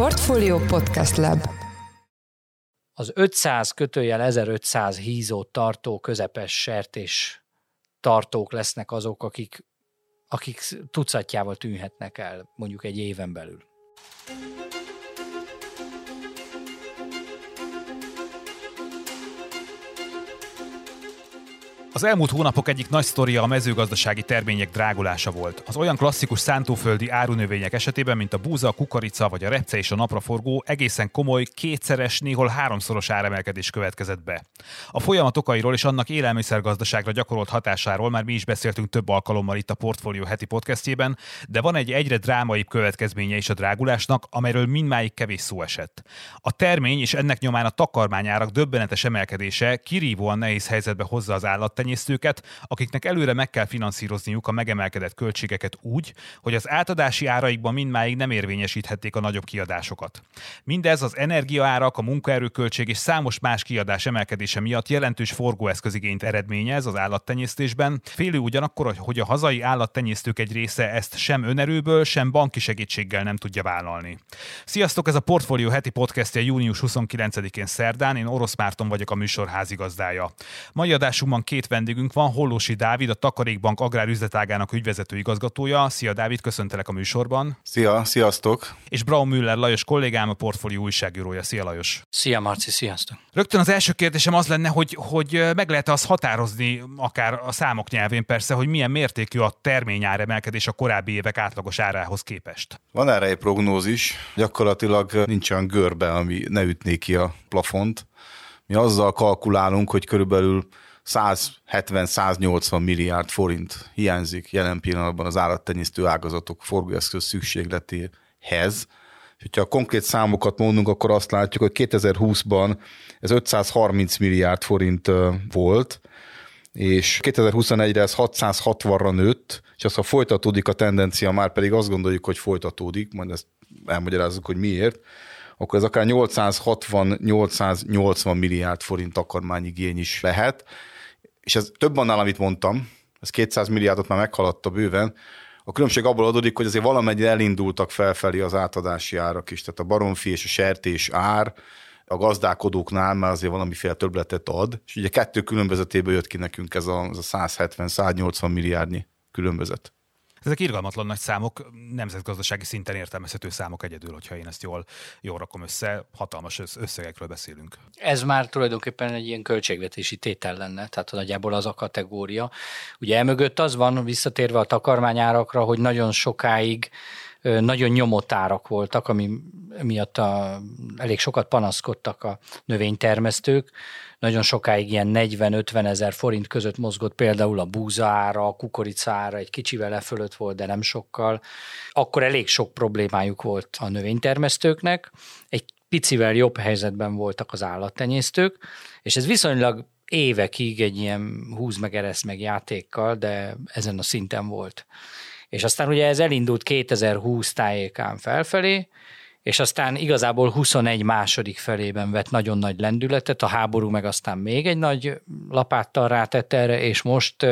Portfolio Podcast Lab Az 500 kötőjel 1500 hízót tartó közepes sertés tartók lesznek azok, akik, akik tucatjával tűnhetnek el mondjuk egy éven belül. Az elmúlt hónapok egyik nagy sztoria a mezőgazdasági termények drágulása volt. Az olyan klasszikus szántóföldi árunövények esetében, mint a búza, a kukorica vagy a repce és a napraforgó, egészen komoly, kétszeres, néhol háromszoros áremelkedés következett be. A folyamat okairól és annak élelmiszergazdaságra gyakorolt hatásáról már mi is beszéltünk több alkalommal itt a Portfolio heti podcastjében, de van egy egyre drámaibb következménye is a drágulásnak, amelyről mindmáig kevés szó esett. A termény és ennek nyomán a takarmányárak döbbenetes emelkedése kirívóan nehéz helyzetbe hozza az állat állattenyésztőket, akiknek előre meg kell finanszírozniuk a megemelkedett költségeket úgy, hogy az átadási áraikban mindmáig nem érvényesíthették a nagyobb kiadásokat. Mindez az energiaárak, a munkaerőköltség és számos más kiadás emelkedése miatt jelentős forgóeszközigényt eredményez az állattenyésztésben, félő ugyanakkor, hogy a hazai állattenyésztők egy része ezt sem önerőből, sem banki segítséggel nem tudja vállalni. Sziasztok, ez a Portfolio heti podcastja június 29-én szerdán, én Orosz Márton vagyok a műsor házigazdája. Mai adásunkban két vendégünk van, Hollósi Dávid, a Takarékbank agrárüzletágának ügyvezető igazgatója. Szia Dávid, köszöntelek a műsorban. Szia, sziasztok! És Braun Müller Lajos kollégám, a portfólió újságírója. Szia Lajos! Szia Marci, sziasztok! Rögtön az első kérdésem az lenne, hogy, hogy meg lehet azt határozni, akár a számok nyelvén persze, hogy milyen mértékű a terményár emelkedés a korábbi évek átlagos árához képest. Van erre egy prognózis, gyakorlatilag nincs olyan görbe, ami ne ütné ki a plafont. Mi azzal kalkulálunk, hogy körülbelül 170-180 milliárd forint hiányzik jelen pillanatban az állattenyésztő ágazatok forgóeszköz szükségletéhez. Ha konkrét számokat mondunk, akkor azt látjuk, hogy 2020-ban ez 530 milliárd forint volt, és 2021-re ez 660-ra nőtt, és az, ha folytatódik a tendencia, már pedig azt gondoljuk, hogy folytatódik, majd ezt elmagyarázzuk, hogy miért, akkor ez akár 860-880 milliárd forint takarmányigény is lehet, és ez több annál, amit mondtam, ez 200 milliárdot már meghaladta bőven, a különbség abból adódik, hogy azért valamennyire elindultak felfelé az átadási árak is, tehát a baromfi és a sertés ár a gazdálkodóknál már azért valamiféle többletet ad, és ugye kettő különbözetéből jött ki nekünk ez a, ez a 170-180 milliárdnyi különbözet. Ezek irgalmatlan nagy számok, nemzetgazdasági szinten értelmezhető számok egyedül, hogyha én ezt jól, jól rakom össze, hatalmas összegekről beszélünk. Ez már tulajdonképpen egy ilyen költségvetési tétel lenne, tehát nagyjából az a kategória. Ugye emögött az van, visszatérve a takarmányárakra, hogy nagyon sokáig nagyon nyomott árak voltak, ami miatt a, elég sokat panaszkodtak a növénytermesztők. Nagyon sokáig ilyen 40-50 ezer forint között mozgott például a búza ára, a kukorica ára, egy kicsivel e fölött volt, de nem sokkal. Akkor elég sok problémájuk volt a növénytermesztőknek. Egy picivel jobb helyzetben voltak az állattenyésztők, és ez viszonylag évekig egy ilyen húz meg eresz meg játékkal, de ezen a szinten volt. És aztán ugye ez elindult 2020 tájékán felfelé, és aztán igazából 21 második felében vett nagyon nagy lendületet, a háború meg aztán még egy nagy lapáttal rátett erre, és most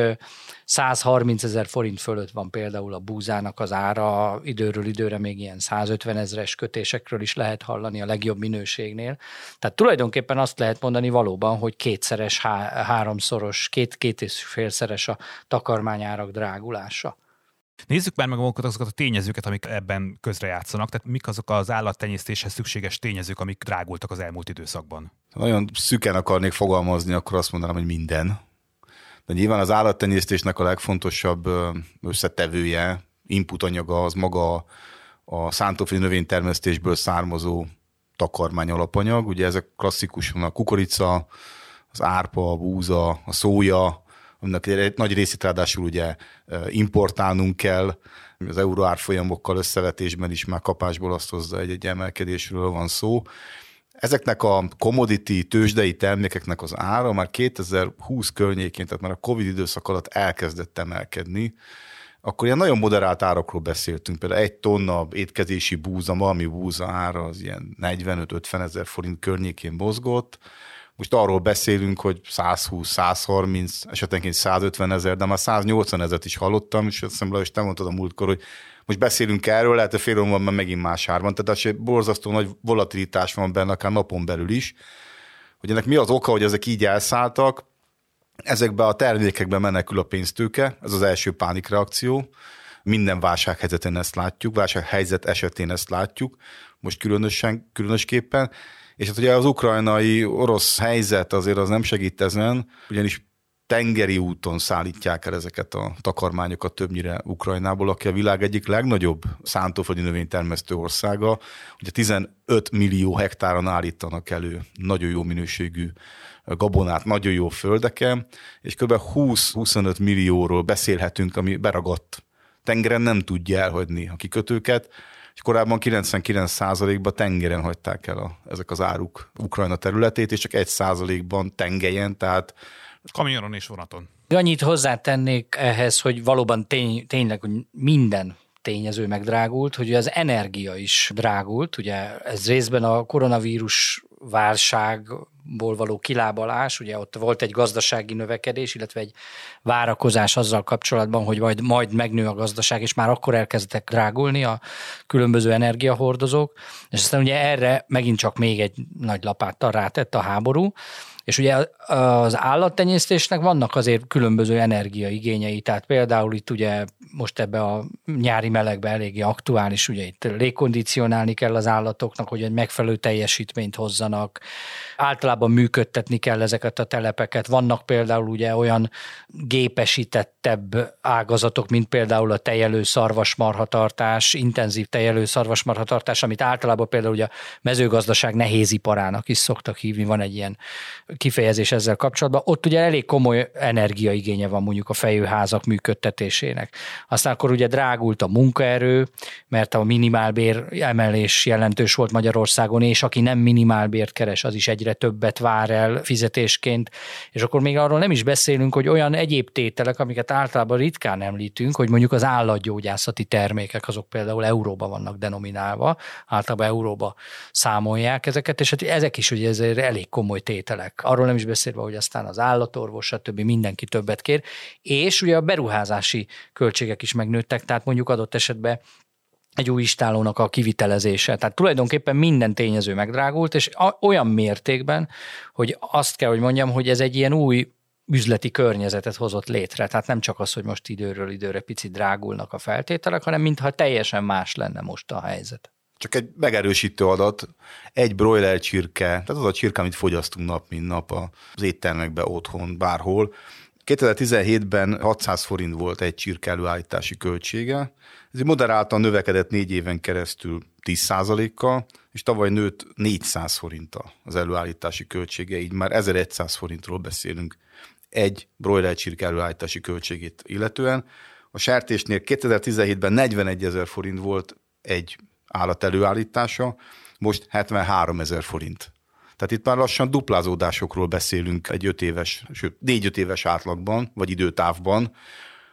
130 ezer forint fölött van például a búzának az ára, időről időre még ilyen 150 ezeres kötésekről is lehet hallani a legjobb minőségnél. Tehát tulajdonképpen azt lehet mondani valóban, hogy kétszeres, há- háromszoros, két, két és félszeres a takarmányárak drágulása. Nézzük már meg magukat azokat a tényezőket, amik ebben közrejátszanak. Tehát mik azok az állattenyésztéshez szükséges tényezők, amik drágultak az elmúlt időszakban? Nagyon szüken akarnék fogalmazni, akkor azt mondanám, hogy minden. De nyilván az állattenyésztésnek a legfontosabb összetevője, input anyaga az maga a szántófény növénytermesztésből származó takarmány alapanyag. Ugye ezek klasszikusan a kukorica, az árpa, a búza, a szója, aminek egy nagy részét ráadásul ugye importálnunk kell, az euró árfolyamokkal összevetésben is már kapásból azt hozza, egy, egy emelkedésről van szó. Ezeknek a commodity, tőzsdei termékeknek az ára már 2020 környékén, tehát már a Covid időszak alatt elkezdett emelkedni, akkor ilyen nagyon moderált árakról beszéltünk. Például egy tonna étkezési búza, ami búza ára az ilyen 45-50 ezer forint környékén mozgott, most arról beszélünk, hogy 120, 130, esetenként 150 ezer, de már 180 ezeret is hallottam, és azt hiszem, és te mondtad a múltkor, hogy most beszélünk erről, lehet, hogy fél van megint más árban, tehát az borzasztó nagy volatilitás van benne, akár napon belül is. Hogy ennek mi az oka, hogy ezek így elszálltak, ezekbe a termékekbe menekül a pénztőke, ez az első pánikreakció. Minden válsághelyzeten ezt látjuk, válsághelyzet esetén ezt látjuk, most különösen, különösképpen. És hát ugye az ukrajnai orosz helyzet azért az nem segít ezen, ugyanis tengeri úton szállítják el ezeket a takarmányokat többnyire Ukrajnából, aki a világ egyik legnagyobb szántóföldi növénytermesztő országa. Ugye 15 millió hektáron állítanak elő nagyon jó minőségű gabonát nagyon jó földeken, és kb. 20-25 millióról beszélhetünk, ami beragadt tengeren nem tudja elhagyni a kikötőket, és korábban 99%-ban tengeren hagyták el a, ezek az áruk Ukrajna területét, és csak 1%-ban tengelyen, tehát Kamionon és vonaton. Annyit hozzátennék ehhez, hogy valóban tény, tényleg hogy minden tényező megdrágult, hogy az energia is drágult, ugye ez részben a koronavírus válságból való kilábalás, ugye ott volt egy gazdasági növekedés, illetve egy várakozás azzal kapcsolatban, hogy majd, majd megnő a gazdaság, és már akkor elkezdtek drágulni a különböző energiahordozók, és aztán ugye erre megint csak még egy nagy lapáttal rátett a háború, és ugye az állattenyésztésnek vannak azért különböző energiaigényei, tehát például itt ugye most ebbe a nyári melegbe eléggé aktuális, ugye itt légkondicionálni kell az állatoknak, hogy egy megfelelő teljesítményt hozzanak, általában működtetni kell ezeket a telepeket. Vannak például ugye olyan gépesítettebb ágazatok, mint például a tejelő szarvasmarhatartás, intenzív tejelő szarvasmarhatartás, amit általában például ugye a mezőgazdaság nehéziparának is szoktak hívni, van egy ilyen kifejezés ezzel kapcsolatban. Ott ugye elég komoly energiaigénye van mondjuk a fejőházak működtetésének. Aztán akkor ugye drágult a munkaerő, mert a minimálbér emelés jelentős volt Magyarországon, és aki nem minimálbért keres, az is egyre többet vár el fizetésként. És akkor még arról nem is beszélünk, hogy olyan egyéb tételek, amiket általában ritkán említünk, hogy mondjuk az állatgyógyászati termékek, azok például euróba vannak denominálva, általában euróba számolják ezeket, és hát ezek is ugye ezért elég komoly tételek. Arról nem is beszélve, hogy aztán az állatorvos, stb. mindenki többet kér, és ugye a beruházási költségek is megnőttek, tehát mondjuk adott esetben egy új istálónak a kivitelezése. Tehát tulajdonképpen minden tényező megdrágult, és olyan mértékben, hogy azt kell, hogy mondjam, hogy ez egy ilyen új üzleti környezetet hozott létre. Tehát nem csak az, hogy most időről időre picit drágulnak a feltételek, hanem mintha teljesen más lenne most a helyzet. Csak egy megerősítő adat, egy broiler csirke, tehát az a csirke, amit fogyasztunk nap, mint nap az éttermekben, otthon, bárhol, 2017-ben 600 forint volt egy csirke előállítási költsége, ez moderáltan növekedett négy éven keresztül 10%-kal, és tavaly nőtt 400 forinttal az előállítási költsége, így már 1100 forintról beszélünk egy broiler csirke előállítási költségét illetően. A sertésnél 2017-ben 41 ezer forint volt egy állat előállítása, most 73 ezer forint. Tehát itt már lassan duplázódásokról beszélünk egy öt éves, sőt négy-öt éves átlagban, vagy időtávban,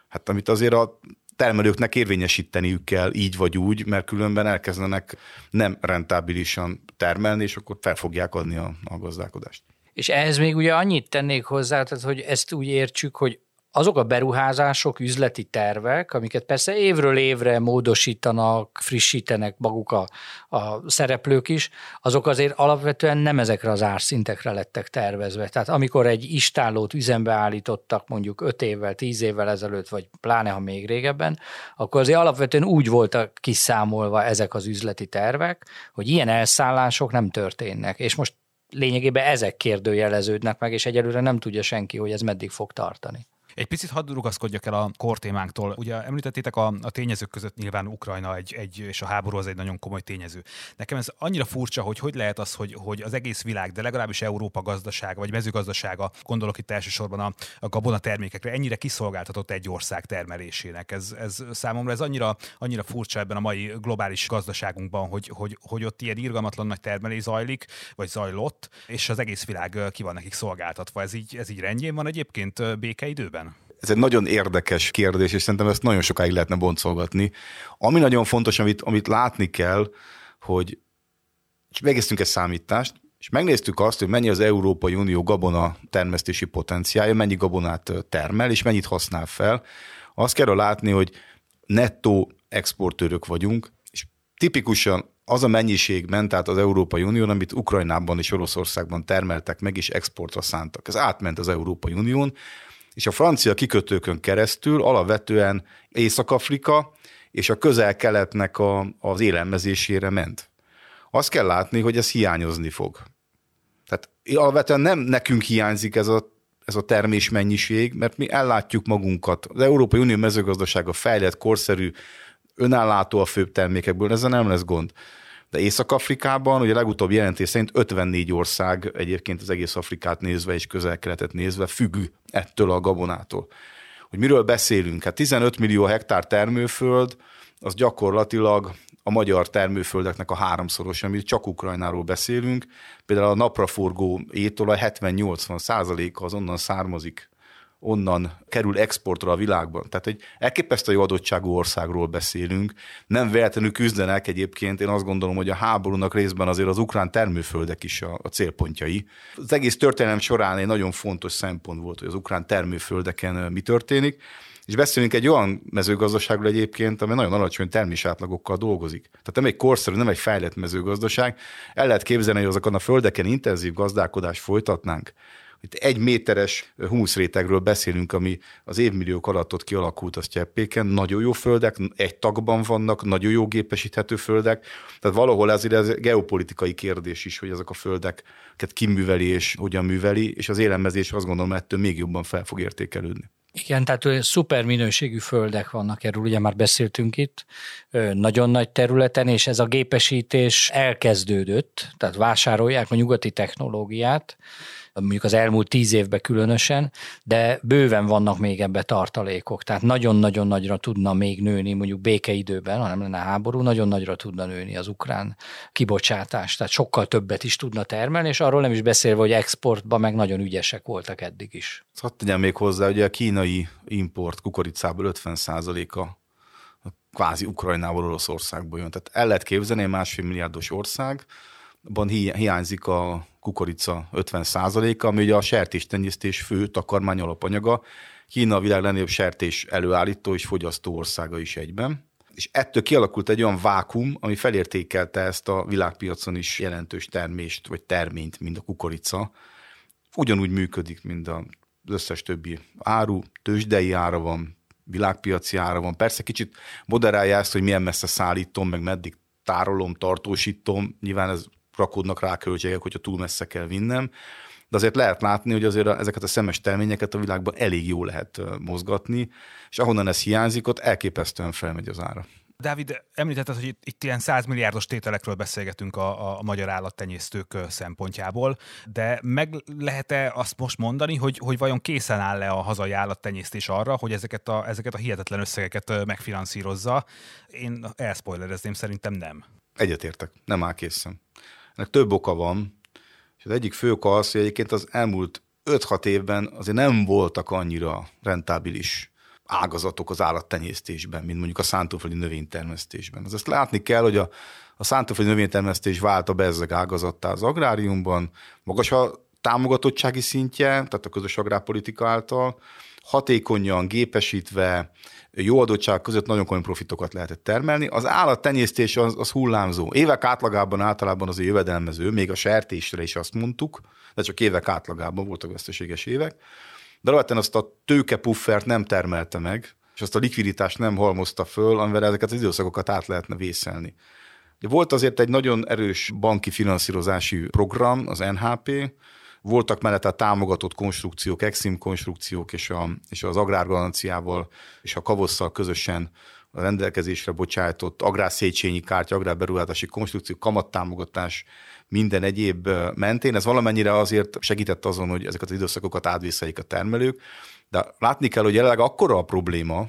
hát amit azért a termelőknek érvényesíteniük kell így vagy úgy, mert különben elkezdenek nem rentábilisan termelni, és akkor fel fogják adni a, a gazdálkodást. És ehhez még ugye annyit tennék hozzá, tehát, hogy ezt úgy értsük, hogy azok a beruházások, üzleti tervek, amiket persze évről évre módosítanak, frissítenek maguk a, a szereplők is, azok azért alapvetően nem ezekre az árszintekre lettek tervezve. Tehát amikor egy istálót üzembe állítottak mondjuk 5 évvel, 10 évvel ezelőtt, vagy pláne ha még régebben, akkor azért alapvetően úgy voltak kiszámolva ezek az üzleti tervek, hogy ilyen elszállások nem történnek. És most lényegében ezek kérdőjeleződnek meg, és egyelőre nem tudja senki, hogy ez meddig fog tartani. Egy picit hadd rugaszkodjak el a kortémánktól. Ugye említettétek a, a tényezők között nyilván Ukrajna egy, egy, és a háború az egy nagyon komoly tényező. Nekem ez annyira furcsa, hogy hogy lehet az, hogy, hogy az egész világ, de legalábbis Európa gazdasága, vagy mezőgazdasága, gondolok itt elsősorban a, a gabona termékekre, ennyire kiszolgáltatott egy ország termelésének. Ez, ez számomra ez annyira, annyira furcsa ebben a mai globális gazdaságunkban, hogy, hogy, hogy ott ilyen irgalmatlan nagy termelés zajlik, vagy zajlott, és az egész világ ki van nekik szolgáltatva. Ez így, ez így rendjén van egyébként békeidőben? Ez egy nagyon érdekes kérdés, és szerintem ezt nagyon sokáig lehetne boncolgatni. Ami nagyon fontos, amit, amit látni kell, hogy megésztünk egy számítást, és megnéztük azt, hogy mennyi az Európai Unió gabona termesztési potenciálja, mennyi gabonát termel, és mennyit használ fel. Azt kell látni, hogy nettó exportőrök vagyunk, és tipikusan az a mennyiség ment át az Európai Unión, amit Ukrajnában és Oroszországban termeltek meg, és exportra szántak. Ez átment az Európai Unión, és a francia kikötőkön keresztül alapvetően Észak-Afrika és a közel-keletnek a, az élelmezésére ment. Azt kell látni, hogy ez hiányozni fog. Tehát alapvetően nem nekünk hiányzik ez a, ez a termés mennyiség, mert mi ellátjuk magunkat. Az Európai Unió mezőgazdasága fejlett, korszerű, önállátó a főbb termékekből, ezzel nem lesz gond. De Észak-Afrikában, ugye legutóbb jelentés szerint 54 ország egyébként az egész Afrikát nézve és közel-keletet nézve függ ettől a gabonától. Hogy miről beszélünk? Hát 15 millió hektár termőföld, az gyakorlatilag a magyar termőföldeknek a háromszoros, amit csak Ukrajnáról beszélünk. Például a napraforgó étolaj 70-80 százaléka az onnan származik onnan kerül exportra a világban. Tehát egy elképesztő jó adottságú országról beszélünk. Nem véletlenül küzdenek egyébként, én azt gondolom, hogy a háborúnak részben azért az ukrán termőföldek is a, a célpontjai. Az egész történelem során egy nagyon fontos szempont volt, hogy az ukrán termőföldeken mi történik. És beszélünk egy olyan mezőgazdaságról egyébként, amely nagyon alacsony termésátlagokkal dolgozik. Tehát nem egy korszerű, nem egy fejlett mezőgazdaság. El lehet képzelni, hogy azokon a földeken intenzív gazdálkodást folytatnánk, itt egy méteres humuszrétegről beszélünk, ami az évmilliók alatt ott kialakult a sztyeppéken. Nagyon jó földek, egy tagban vannak, nagyon jó gépesíthető földek. Tehát valahol ezért ez geopolitikai kérdés is, hogy ezek a földeket kiműveli és hogyan műveli, és az élelmezés azt gondolom ettől még jobban fel fog értékelődni. Igen, tehát szuper minőségű földek vannak, erről ugye már beszéltünk itt, nagyon nagy területen, és ez a gépesítés elkezdődött, tehát vásárolják a nyugati technológiát, mondjuk az elmúlt tíz évben különösen, de bőven vannak még ebbe tartalékok, tehát nagyon-nagyon nagyra tudna még nőni, mondjuk békeidőben, ha nem lenne háború, nagyon nagyra tudna nőni az ukrán kibocsátás, tehát sokkal többet is tudna termelni, és arról nem is beszélve, hogy exportban meg nagyon ügyesek voltak eddig is. Hadd tegyem még hozzá, hogy a kínai import kukoricából 50%-a kvázi Ukrajnából, Oroszországból jön. Tehát el lehet képzelni, másfél milliárdos ország, ban hiányzik a kukorica 50%-a, ami ugye a sertéstenyésztés fő takarmány alapanyaga. Kína a világ legnagyobb sertés előállító és fogyasztó országa is egyben. És ettől kialakult egy olyan vákum, ami felértékelte ezt a világpiacon is jelentős termést, vagy terményt, mint a kukorica. Ugyanúgy működik, mint az összes többi áru, tőzsdei ára van, világpiaci ára van. Persze kicsit moderálja ezt, hogy milyen messze szállítom, meg meddig tárolom, tartósítom. Nyilván ez rakódnak rá költségek, hogyha túl messze kell vinnem, de azért lehet látni, hogy azért ezeket a szemes terményeket a világban elég jó lehet mozgatni, és ahonnan ez hiányzik, ott elképesztően felmegy az ára. Dávid, említetted, hogy itt, itt ilyen 100 milliárdos tételekről beszélgetünk a, a magyar állattenyésztők szempontjából, de meg lehet-e azt most mondani, hogy, hogy vajon készen áll-e a hazai állattenyésztés arra, hogy ezeket a, ezeket a hihetetlen összegeket megfinanszírozza? Én elspoilerezném, szerintem nem. Egyetértek, nem áll készen. Ennek több oka van, és az egyik fő oka az, hogy egyébként az elmúlt 5-6 évben azért nem voltak annyira rentábilis ágazatok az állattenyésztésben, mint mondjuk a szántóföldi növénytermesztésben. Az ezt látni kell, hogy a, a szántóföldi növénytermesztés vált a bezzeg ágazattá az agráriumban, magas a támogatottsági szintje, tehát a közös agrárpolitika által, hatékonyan, gépesítve, jó adottság között nagyon komoly profitokat lehetett termelni. Az állattenyésztés az, az hullámzó. Évek átlagában általában az jövedelmező, még a sertésre is azt mondtuk, de csak évek átlagában voltak veszteséges évek. De alapvetően azt a tőkepuffert nem termelte meg, és azt a likviditást nem halmozta föl, amivel ezeket az időszakokat át lehetne vészelni. Volt azért egy nagyon erős banki finanszírozási program, az NHP, voltak mellette támogatott konstrukciók, Exim konstrukciók, és, a, és az agrárgaranciával és a kavosszal közösen a rendelkezésre bocsájtott agrárszétsényi kártya, agrárberuházási konstrukció, kamattámogatás, minden egyéb mentén. Ez valamennyire azért segített azon, hogy ezeket az időszakokat átvészeljék a termelők, de látni kell, hogy jelenleg akkora a probléma,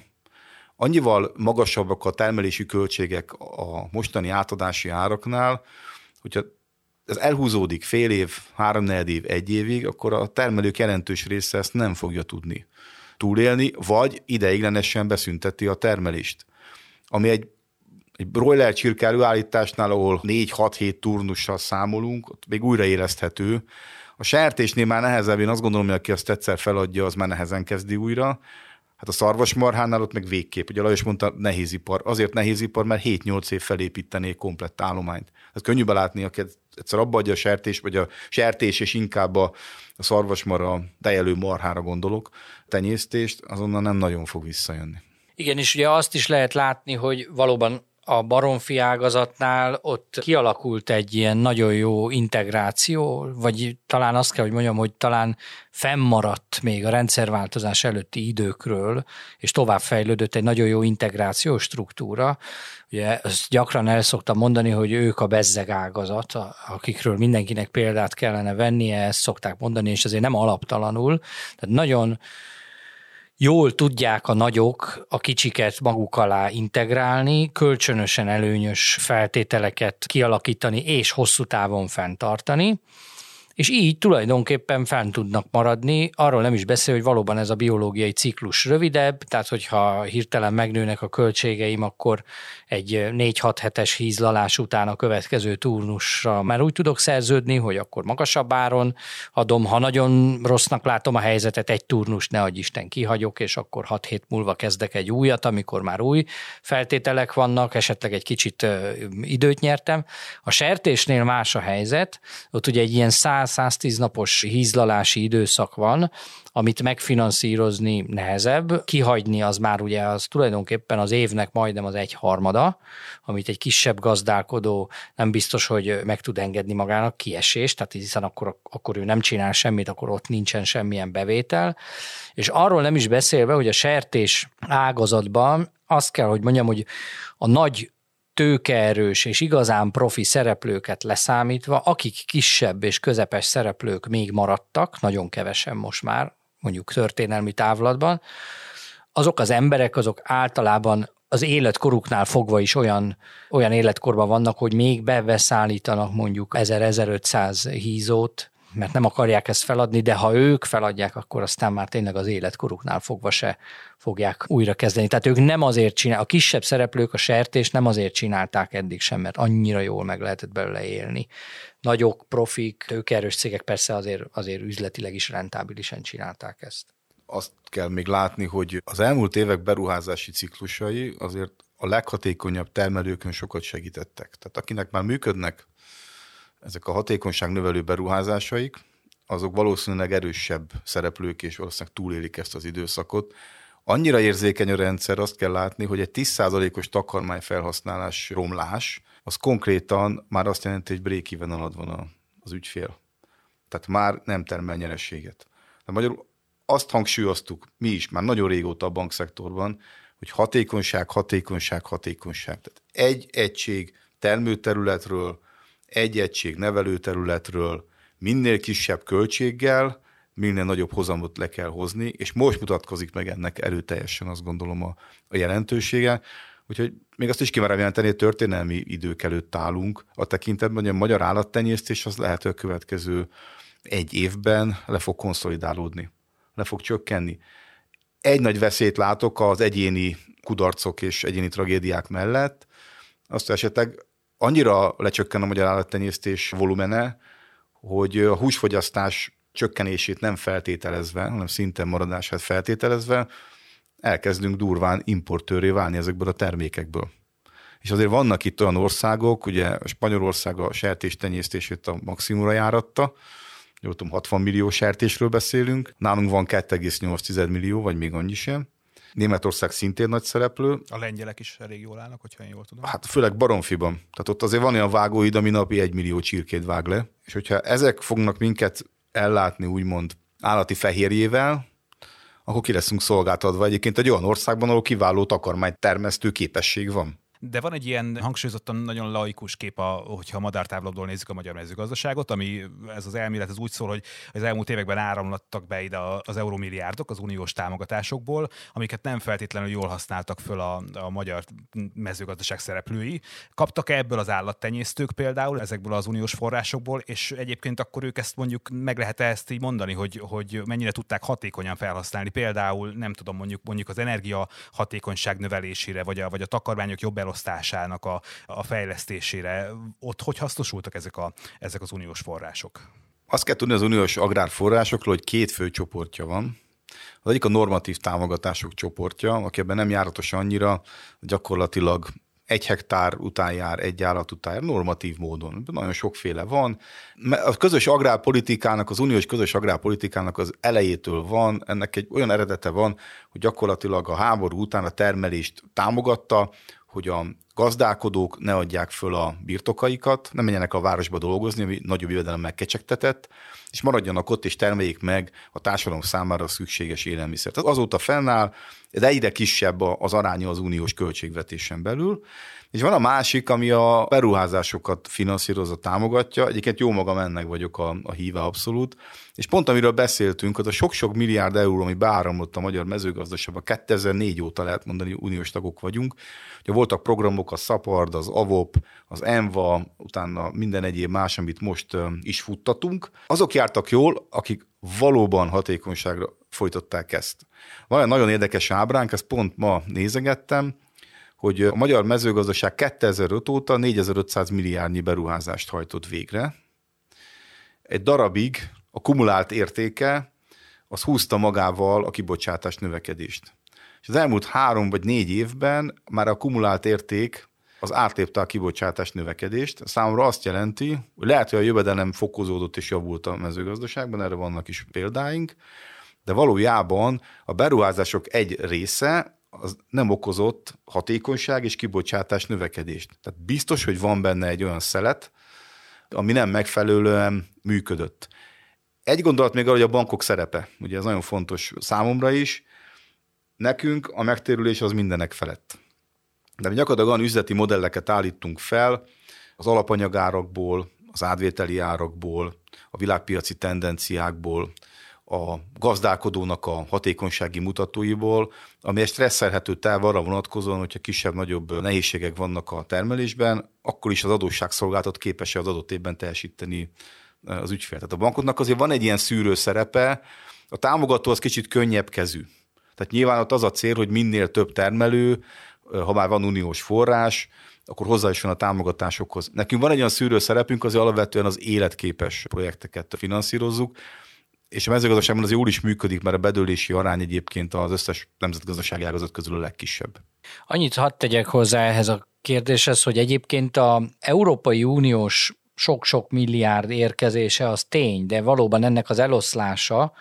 annyival magasabbak a termelési költségek a mostani átadási áraknál, hogyha ez elhúzódik fél év, három év, egy évig, akkor a termelők jelentős része ezt nem fogja tudni túlélni, vagy ideiglenesen beszünteti a termelést. Ami egy, egy broiler csirke előállításnál, ahol 4-6-7 turnussal számolunk, ott még újraéleszthető. A sertésnél már nehezebb, én azt gondolom, hogy aki azt egyszer feladja, az már nehezen kezdi újra. Hát a szarvasmarhánál ott meg végképp, ugye Lajos mondta, nehézipar. Azért nehézipar, mert 7-8 év felépítené komplett állományt. Hát könnyű belátni, aki egyszer abba adja a sertés, vagy a sertés, és inkább a, a szarvasmara, dejelő marhára gondolok, tenyésztést, azonnal nem nagyon fog visszajönni. Igen, és ugye azt is lehet látni, hogy valóban a baromfi ágazatnál ott kialakult egy ilyen nagyon jó integráció, vagy talán azt kell, hogy mondjam, hogy talán fennmaradt még a rendszerváltozás előtti időkről, és továbbfejlődött egy nagyon jó integrációs struktúra. Ugye ezt gyakran el szoktam mondani, hogy ők a bezzeg ágazat, akikről mindenkinek példát kellene vennie, ezt szokták mondani, és azért nem alaptalanul. Tehát nagyon jól tudják a nagyok a kicsiket maguk alá integrálni, kölcsönösen előnyös feltételeket kialakítani és hosszú távon fenntartani és így tulajdonképpen fenn tudnak maradni, arról nem is beszél, hogy valóban ez a biológiai ciklus rövidebb, tehát hogyha hirtelen megnőnek a költségeim, akkor egy 4-6 hetes hízlalás után a következő turnusra már úgy tudok szerződni, hogy akkor magasabb áron adom, ha nagyon rossznak látom a helyzetet, egy turnus ne adj Isten kihagyok, és akkor 6 hét múlva kezdek egy újat, amikor már új feltételek vannak, esetleg egy kicsit időt nyertem. A sertésnél más a helyzet, ott ugye egy ilyen 100 110 napos hízlalási időszak van, amit megfinanszírozni nehezebb, kihagyni az már ugye az tulajdonképpen az évnek majdnem az egy harmada, amit egy kisebb gazdálkodó nem biztos, hogy meg tud engedni magának kiesés, tehát hiszen akkor, akkor ő nem csinál semmit, akkor ott nincsen semmilyen bevétel, és arról nem is beszélve, hogy a sertés ágazatban azt kell, hogy mondjam, hogy a nagy tőkeerős és igazán profi szereplőket leszámítva, akik kisebb és közepes szereplők még maradtak, nagyon kevesen most már, mondjuk történelmi távlatban, azok az emberek, azok általában az életkoruknál fogva is olyan, olyan életkorban vannak, hogy még beveszállítanak mondjuk 1000-1500 hízót, mert nem akarják ezt feladni, de ha ők feladják, akkor aztán már tényleg az életkoruknál fogva se fogják újra kezdeni. Tehát ők nem azért csinálják, a kisebb szereplők a sertés nem azért csinálták eddig sem, mert annyira jól meg lehetett belőle élni. Nagyok, profik, tőkerős cégek persze azért, azért üzletileg is rentábilisen csinálták ezt. Azt kell még látni, hogy az elmúlt évek beruházási ciklusai azért a leghatékonyabb termelőkön sokat segítettek. Tehát akinek már működnek ezek a hatékonyság növelő beruházásaik, azok valószínűleg erősebb szereplők, és valószínűleg túlélik ezt az időszakot. Annyira érzékeny a rendszer, azt kell látni, hogy egy 10%-os takarmány felhasználás romlás, az konkrétan már azt jelenti, hogy break-even alatt van az ügyfél. Tehát már nem termel nyerességet. De magyarul azt hangsúlyoztuk mi is már nagyon régóta a bankszektorban, hogy hatékonyság, hatékonyság, hatékonyság. Tehát egy egység termőterületről egy egység nevelőterületről minél kisebb költséggel, minél nagyobb hozamot le kell hozni, és most mutatkozik meg ennek erőteljesen, azt gondolom a, a jelentősége. Úgyhogy még azt is kimerem jelenteni, hogy történelmi idők előtt állunk a tekintetben, hogy a magyar állattenyésztés az lehet, hogy a következő egy évben le fog konszolidálódni, le fog csökkenni. Egy nagy veszélyt látok az egyéni kudarcok és egyéni tragédiák mellett, azt esetleg annyira lecsökken a magyar állattenyésztés volumene, hogy a húsfogyasztás csökkenését nem feltételezve, hanem szinten maradását feltételezve, elkezdünk durván importőré válni ezekből a termékekből. És azért vannak itt olyan országok, ugye Spanyolország a sertéstenyésztését a maximumra járatta, jól tudom, 60 millió sertésről beszélünk, nálunk van 2,8 millió, vagy még annyi sem, Németország szintén nagy szereplő. A lengyelek is elég jól állnak, hogyha én jól tudom. Hát főleg Baromfiban. Tehát ott azért van olyan vágóid, ami napi egy millió csirkét vág le. És hogyha ezek fognak minket ellátni, úgymond állati fehérjével, akkor ki leszünk szolgáltatva egyébként egy olyan országban, ahol kiváló takarmány termesztő képesség van. De van egy ilyen hangsúlyozottan nagyon laikus kép, a, hogyha a madártávlatból nézzük a magyar mezőgazdaságot, ami ez az elmélet ez úgy szól, hogy az elmúlt években áramlattak be ide az euromilliárdok az uniós támogatásokból, amiket nem feltétlenül jól használtak föl a, a magyar mezőgazdaság szereplői. Kaptak ebből az állattenyésztők például ezekből az uniós forrásokból, és egyébként akkor ők ezt mondjuk meg lehet ezt így mondani, hogy, hogy mennyire tudták hatékonyan felhasználni, például nem tudom mondjuk mondjuk az energia hatékonyság növelésére, vagy a, vagy a takarmányok jobb elosztásának a, a fejlesztésére. Ott hogy hasznosultak ezek, a, ezek az uniós források? Azt kell tudni az uniós agrárforrásokról, hogy két fő csoportja van. Az egyik a normatív támogatások csoportja, aki ebben nem járatos annyira, gyakorlatilag egy hektár után jár, egy állat után jár, normatív módon. Nagyon sokféle van. A közös agrárpolitikának, az uniós közös agrárpolitikának az elejétől van, ennek egy olyan eredete van, hogy gyakorlatilag a háború után a termelést támogatta, hogy a gazdálkodók ne adják föl a birtokaikat, nem menjenek a városba dolgozni, ami nagyobb jövedelemmel kecsegtetett, és maradjanak ott, és termeljék meg a társadalom számára szükséges élelmiszert. Azóta fennáll, de egyre kisebb az aránya az uniós költségvetésen belül, és van a másik, ami a beruházásokat finanszírozza, támogatja. Egyébként jó magam ennek vagyok a, a híve abszolút. És pont amiről beszéltünk, az a sok-sok milliárd euró, ami beáramlott a magyar mezőgazdaságba, 2004 óta lehet mondani, uniós tagok vagyunk. Ugye voltak programok, a SZAPARD, az AVOP, az ENVA, utána minden egyéb más, amit most is futtatunk. Azok jártak jól, akik valóban hatékonyságra folytatták ezt. Van egy nagyon érdekes ábránk, ezt pont ma nézegettem, hogy a magyar mezőgazdaság 2005 óta 4500 milliárdnyi beruházást hajtott végre. Egy darabig a kumulált értéke az húzta magával a kibocsátás növekedést. És az elmúlt három vagy négy évben már a kumulált érték az átlépte a kibocsátás növekedést. Számomra azt jelenti, hogy lehet, hogy a jövedelem fokozódott és javult a mezőgazdaságban, erre vannak is példáink, de valójában a beruházások egy része az nem okozott hatékonyság és kibocsátás növekedést. Tehát biztos, hogy van benne egy olyan szelet, ami nem megfelelően működött. Egy gondolat még arra, hogy a bankok szerepe, ugye ez nagyon fontos számomra is, nekünk a megtérülés az mindenek felett. De mi gyakorlatilag olyan üzleti modelleket állítunk fel az alapanyagárakból, az átvételi árakból, a világpiaci tendenciákból, a gazdálkodónak a hatékonysági mutatóiból, ami egy stresszelhető táv arra vonatkozóan, hogyha kisebb-nagyobb nehézségek vannak a termelésben, akkor is az adósságszolgáltat képes az adott évben teljesíteni eh, az ügyfél. Tehát a bankoknak azért van egy ilyen szűrő szerepe, a támogató az kicsit könnyebb kezű. Tehát nyilván ott az a cél, hogy minél több termelő, ha már van uniós forrás, akkor hozzá is van a támogatásokhoz. Nekünk van egy olyan szűrő szerepünk, azért alapvetően az életképes projekteket finanszírozzuk, és a mezőgazdaságban az jól is működik, mert a bedőlési arány egyébként az összes nemzetgazdasági ágazat közül a legkisebb. Annyit hadd tegyek hozzá ehhez a kérdéshez, hogy egyébként a Európai Uniós sok-sok milliárd érkezése az tény, de valóban ennek az eloszlása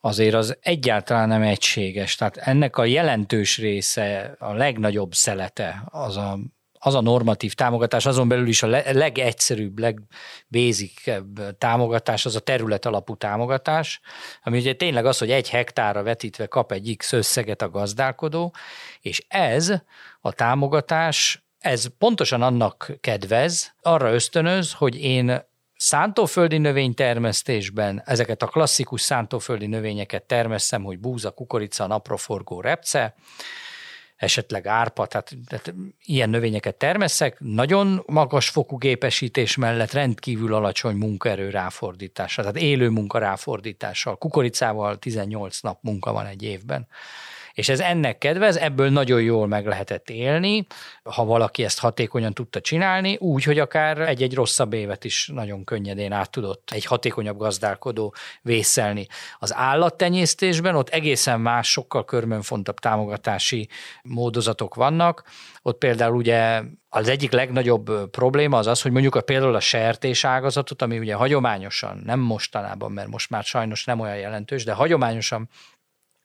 azért az egyáltalán nem egységes. Tehát ennek a jelentős része, a legnagyobb szelete az a az a normatív támogatás, azon belül is a legegyszerűbb, legbézikebb támogatás, az a terület alapú támogatás, ami ugye tényleg az, hogy egy hektárra vetítve kap egy X összeget a gazdálkodó, és ez a támogatás, ez pontosan annak kedvez, arra ösztönöz, hogy én szántóföldi növénytermesztésben ezeket a klasszikus szántóföldi növényeket termesszem, hogy búza, kukorica, napraforgó, repce, esetleg árpa, tehát, tehát ilyen növényeket termeszek, nagyon magas fokú gépesítés mellett rendkívül alacsony munkaerő ráfordítása, tehát élő munka ráfordítással, kukoricával 18 nap munka van egy évben és ez ennek kedvez, ebből nagyon jól meg lehetett élni, ha valaki ezt hatékonyan tudta csinálni, úgy, hogy akár egy-egy rosszabb évet is nagyon könnyedén át tudott egy hatékonyabb gazdálkodó vészelni. Az állattenyésztésben ott egészen más, sokkal körmönfontabb támogatási módozatok vannak, ott például ugye az egyik legnagyobb probléma az az, hogy mondjuk a, például a sertés ágazatot, ami ugye hagyományosan, nem mostanában, mert most már sajnos nem olyan jelentős, de hagyományosan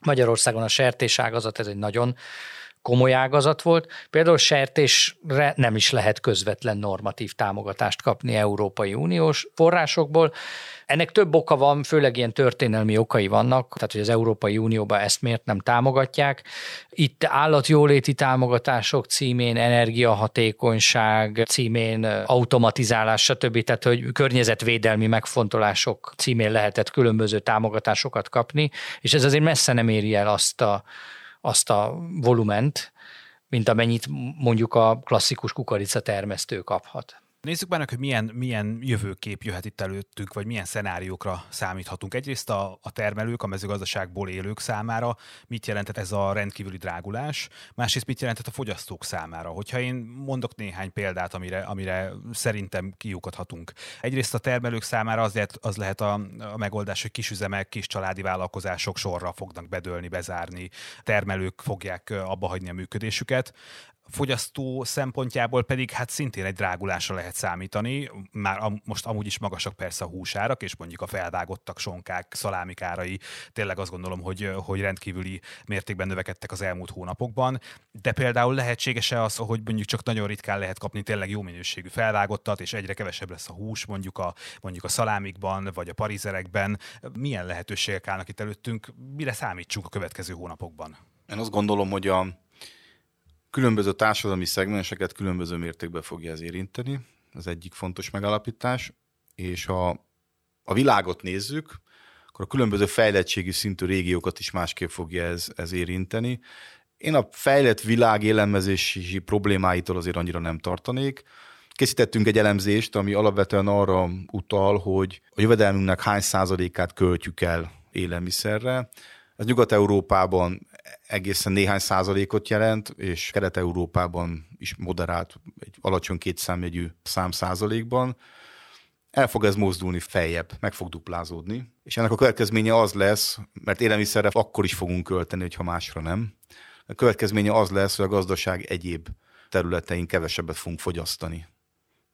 Magyarországon a sertés ágazat, ez egy nagyon komoly ágazat volt. Például sertésre nem is lehet közvetlen normatív támogatást kapni Európai Uniós forrásokból. Ennek több oka van, főleg ilyen történelmi okai vannak, tehát hogy az Európai Unióban ezt miért nem támogatják. Itt állatjóléti támogatások címén, energiahatékonyság címén, automatizálás, stb. Tehát, hogy környezetvédelmi megfontolások címén lehetett különböző támogatásokat kapni, és ez azért messze nem éri el azt a azt a volument, mint amennyit mondjuk a klasszikus kukorica termesztő kaphat. Nézzük meg, hogy milyen, milyen jövőkép jöhet itt előttünk, vagy milyen szenáriókra számíthatunk. Egyrészt a, a termelők, a mezőgazdaságból élők számára mit jelentett ez a rendkívüli drágulás, másrészt mit jelentett a fogyasztók számára. Hogyha én mondok néhány példát, amire, amire szerintem kiukadhatunk. Egyrészt a termelők számára az lehet, az lehet a, a megoldás, hogy kisüzemek, kis családi vállalkozások sorra fognak bedőlni, bezárni, termelők fogják abba hagyni a működésüket fogyasztó szempontjából pedig hát szintén egy drágulásra lehet számítani. Már am, most amúgy is magasak persze a húsárak, és mondjuk a felvágottak sonkák, szalámik árai tényleg azt gondolom, hogy, hogy rendkívüli mértékben növekedtek az elmúlt hónapokban. De például lehetséges-e az, hogy mondjuk csak nagyon ritkán lehet kapni tényleg jó minőségű felvágottat, és egyre kevesebb lesz a hús mondjuk a, mondjuk a szalámikban, vagy a parizerekben. Milyen lehetőségek állnak itt előttünk? Mire számítsunk a következő hónapokban? Én azt gondolom, hogy a különböző társadalmi szegmenseket különböző mértékben fogja ez érinteni. Ez egyik fontos megalapítás. És ha a világot nézzük, akkor a különböző fejlettségi szintű régiókat is másképp fogja ez, ez érinteni. Én a fejlett világ élelmezési problémáitól azért annyira nem tartanék. Készítettünk egy elemzést, ami alapvetően arra utal, hogy a jövedelmünknek hány százalékát költjük el élelmiszerre. Ez Nyugat-Európában egészen néhány százalékot jelent, és Kelet-Európában is moderált, egy alacsony kétszámjegyű szám százalékban. El fog ez mozdulni feljebb, meg fog duplázódni, és ennek a következménye az lesz, mert élelmiszerre akkor is fogunk költeni, hogyha másra nem. A következménye az lesz, hogy a gazdaság egyéb területein kevesebbet fogunk fogyasztani.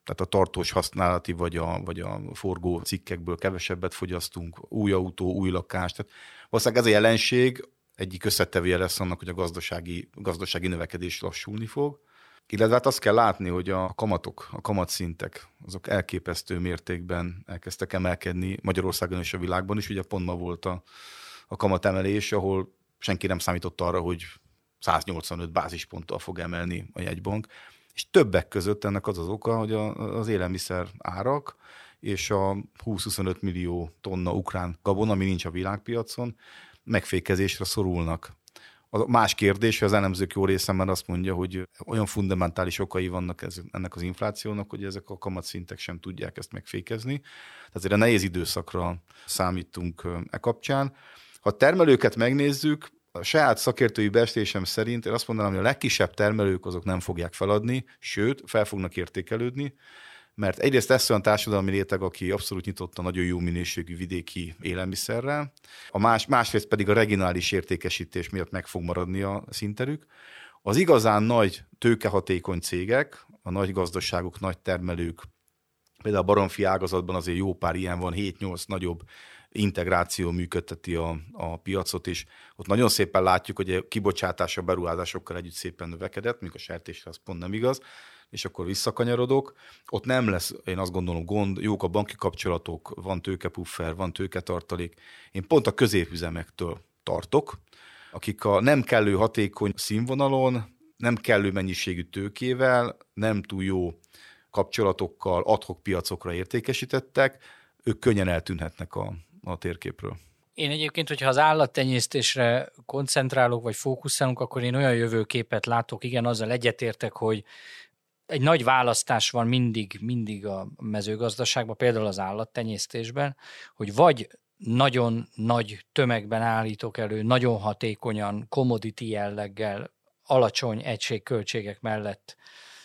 Tehát a tartós használati vagy a, vagy a forgó cikkekből kevesebbet fogyasztunk, új autó, új lakás. Tehát valószínűleg ez a jelenség egyik összetevője lesz annak, hogy a gazdasági, gazdasági növekedés lassulni fog. Illetve hát azt kell látni, hogy a kamatok, a kamatszintek, azok elképesztő mértékben elkezdtek emelkedni Magyarországon és a világban is. Ugye pont ma volt a, a kamatemelés, ahol senki nem számított arra, hogy 185 bázisponttal fog emelni a jegybank. És többek között ennek az az oka, hogy a, az élelmiszer árak és a 20-25 millió tonna ukrán gabon, ami nincs a világpiacon, megfékezésre szorulnak. A más kérdés, hogy az elemzők jó része már azt mondja, hogy olyan fundamentális okai vannak ez, ennek az inflációnak, hogy ezek a kamatszintek sem tudják ezt megfékezni. Tehát azért a nehéz időszakra számítunk e kapcsán. Ha a termelőket megnézzük, a saját szakértői bestésem szerint én azt mondanám, hogy a legkisebb termelők azok nem fogják feladni, sőt, fel fognak értékelődni, mert egyrészt lesz olyan társadalmi réteg, aki abszolút nyitott a nagyon jó minőségű vidéki élelmiszerrel, a más, másrészt pedig a regionális értékesítés miatt meg fog maradni a szinterük. Az igazán nagy tőkehatékony cégek, a nagy gazdaságok, nagy termelők, például a baromfi ágazatban azért jó pár ilyen van, 7-8 nagyobb integráció működteti a, a piacot, és ott nagyon szépen látjuk, hogy a kibocsátás a beruházásokkal együtt szépen növekedett, míg a sertésre az pont nem igaz, és akkor visszakanyarodok. Ott nem lesz, én azt gondolom, gond, jók a banki kapcsolatok, van tőkepuffer, van tőketartalék. Én pont a középüzemektől tartok, akik a nem kellő hatékony színvonalon, nem kellő mennyiségű tőkével, nem túl jó kapcsolatokkal adhok piacokra értékesítettek, ők könnyen eltűnhetnek a, a térképről. Én egyébként, hogyha az állattenyésztésre koncentrálok, vagy fókuszálunk, akkor én olyan jövőképet látok, igen, azzal egyetértek, hogy egy nagy választás van mindig, mindig a mezőgazdaságban, például az állattenyésztésben, hogy vagy nagyon nagy tömegben állítok elő, nagyon hatékonyan, commodity jelleggel, alacsony egységköltségek mellett